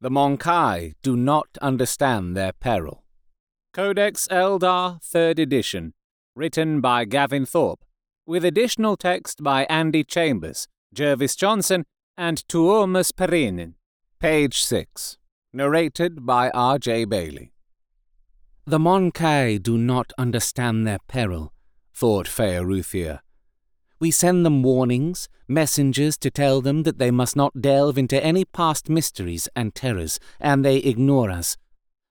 The Mon-Keigh do not understand their peril. Codex Eldar, 3rd edition, written by Gavin Thorpe, with additional text by Andy Chambers, Jervis Johnson, and Tuomas Pirinen. Page 6. Narrated by R.J. Bayley. The Mon-Keigh do not understand their peril, thought Feyruthir. We send them warnings, messengers to tell them that they must not delve into any past mysteries and terrors, and they ignore us.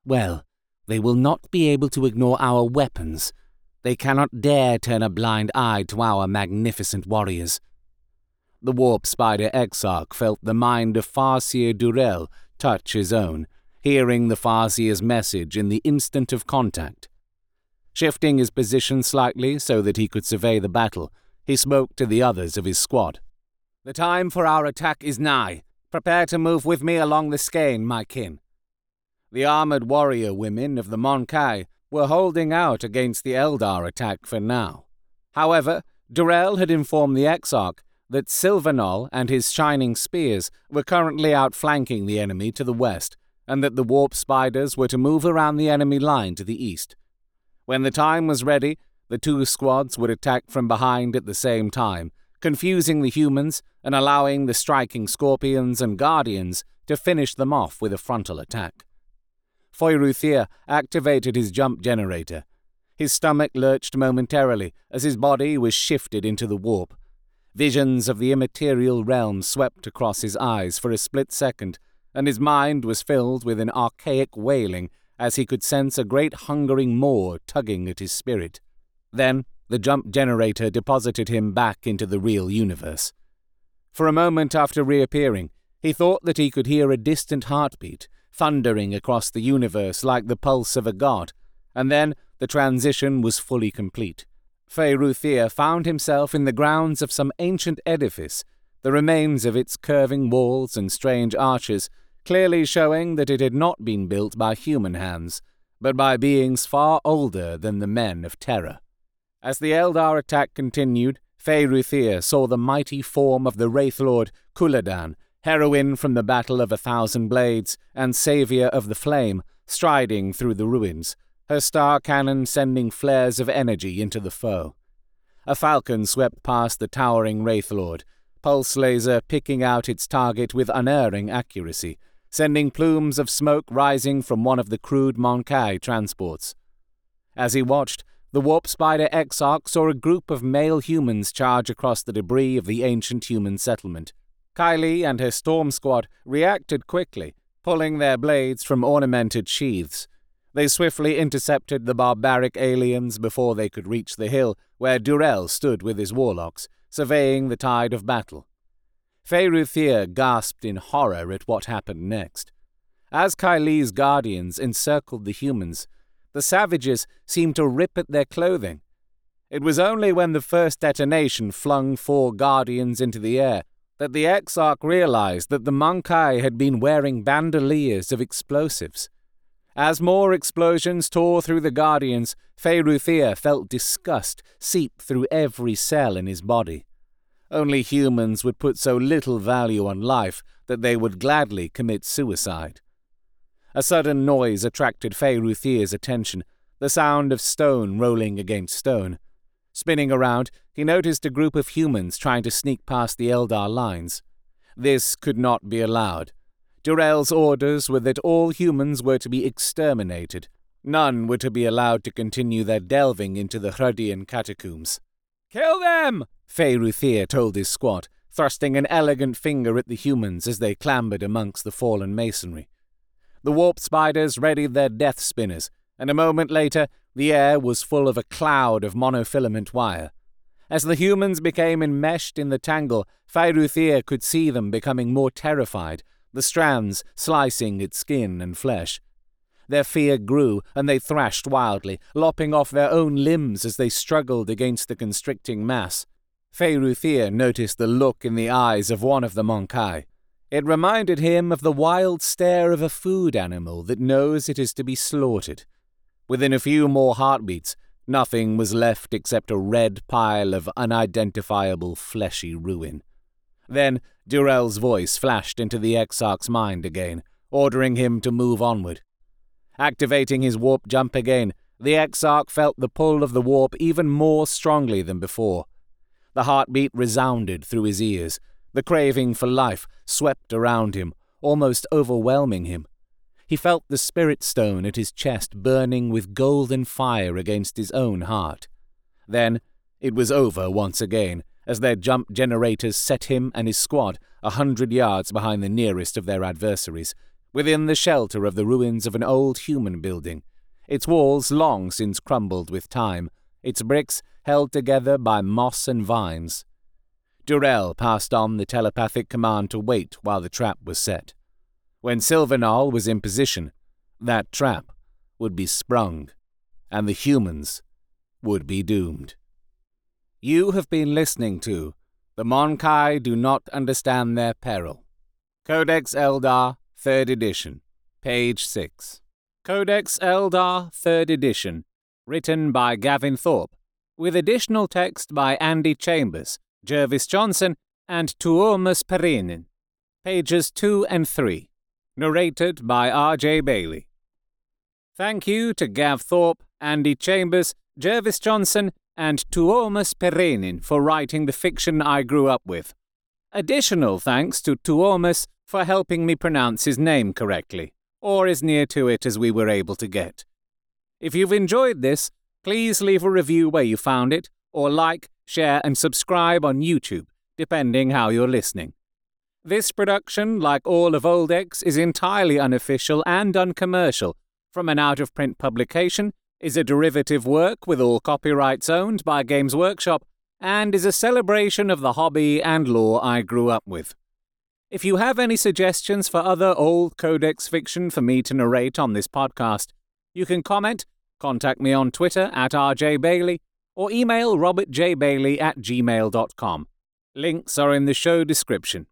Well, they will not be able to ignore our weapons. They cannot dare turn a blind eye to our magnificent warriors. The warp spider Exarch felt the mind of Farseer Durell touch his own, hearing the Farseer's message in the instant of contact. Shifting his position slightly so that he could survey the battle, he spoke to the others of his squad. The time for our attack is nigh. Prepare to move with me along the skein, my kin. The armored warrior women of the Mon-Keigh were holding out against the Eldar attack for now. However, Durell had informed the Exarch that Silvanol and his shining spears were currently outflanking the enemy to the west, and that the warp spiders were to move around the enemy line to the east. When the time was ready, the two squads would attack from behind at the same time, confusing the humans and allowing the striking scorpions and guardians to finish them off with a frontal attack. Feyruthir activated his jump generator. His stomach lurched momentarily as his body was shifted into the warp. Visions of the immaterial realm swept across his eyes for a split second, and his mind was filled with an archaic wailing as he could sense a great hungering maw tugging at his spirit. Then the jump generator deposited him back into the real universe. For a moment after reappearing, he thought that he could hear a distant heartbeat thundering across the universe like the pulse of a god, and then the transition was fully complete. Feyruthir found himself in the grounds of some ancient edifice, the remains of its curving walls and strange arches clearly showing that it had not been built by human hands, but by beings far older than the men of Terra. As the Eldar attack continued, Feyruthir saw the mighty form of the Wraith Lord Cúldadan heroine from the Battle of a Thousand Blades and savior of the Flame, striding through the ruins, her star cannon sending flares of energy into the foe. A falcon swept past the towering Wraith Lord, pulse laser picking out its target with unerring accuracy, sending plumes of smoke rising from one of the crude Mon-Keigh transports. As he watched, the warp spider Exarch saw a group of male humans charge across the debris of the ancient human settlement. Kylie and her storm squad reacted quickly, pulling their blades from ornamented sheaths. They swiftly intercepted the barbaric aliens before they could reach the hill where Durell stood with his warlocks, surveying the tide of battle. Feyruthir gasped in horror at what happened next. As Kylie's guardians encircled the humans, the savages seemed to rip at their clothing. It was only when the first detonation flung four guardians into the air that the Exarch realized that the Mon-Keigh had been wearing bandoliers of explosives. As more explosions tore through the Guardians, Feyruthir felt disgust seep through every cell in his body. Only humans would put so little value on life that they would gladly commit suicide. A sudden noise attracted Feyruthir's attention, the sound of stone rolling against stone. Spinning around, he noticed a group of humans trying to sneak past the Eldar lines. This could not be allowed. Durell's orders were that all humans were to be exterminated. None were to be allowed to continue their delving into the Hruddian catacombs. Kill them! Feyruthir told his squad, thrusting an elegant finger at the humans as they clambered amongst the fallen masonry. The warp spiders readied their death spinners, and a moment later the air was full of a cloud of monofilament wire. As the humans became enmeshed in the tangle, Feyruthir could see them becoming more terrified, the strands slicing its skin and flesh. Their fear grew, and they thrashed wildly, lopping off their own limbs as they struggled against the constricting mass. Feyruthir noticed the look in the eyes of one of the Mon-Keigh. It reminded him of the wild stare of a food animal that knows it is to be slaughtered. Within a few more heartbeats, nothing was left except a red pile of unidentifiable fleshy ruin. Then Durell's voice flashed into the Exarch's mind again, ordering him to move onward. Activating his warp jump again, the Exarch felt the pull of the warp even more strongly than before. The heartbeat resounded through his ears. The craving for life swept around him, almost overwhelming him. He felt the spirit stone at his chest burning with golden fire against his own heart. Then it was over once again, as their jump generators set him and his squad a hundred yards behind the nearest of their adversaries, within the shelter of the ruins of an old human building, its walls long since crumbled with time, its bricks held together by moss and vines. Durell passed on the telepathic command to wait while the trap was set. When Silvanal was in position, that trap would be sprung, and the humans would be doomed. You have been listening to The Mon-Keigh Do Not Understand Their Peril. Codex Eldar, 3rd edition, page 6. Codex Eldar, 3rd edition, written by Gavin Thorpe, with additional text by Andy Chambers, Jervis Johnson, and Tuomas Pirinen. Pages 2 and 3. Narrated by R.J. Bayley. Thank you to Gav Thorpe, Andy Chambers, Jervis Johnson, and Tuomas Pirinen for writing the fiction I grew up with. Additional thanks to Tuomas for helping me pronounce his name correctly, or as near to it as we were able to get. If you've enjoyed this, please leave a review where you found it, or like, share, and subscribe on YouTube, depending how you're listening. This production, like all of Oldex, is entirely unofficial and uncommercial, from an out of print publication is a derivative work with all copyrights owned by Games Workshop, and is a celebration of the hobby and lore I grew up with. If you have any suggestions for other old Codex fiction for me to narrate on this podcast, you can comment, contact me on Twitter at rjbayley, or email robertjbayley at gmail.com. Links are in the show description.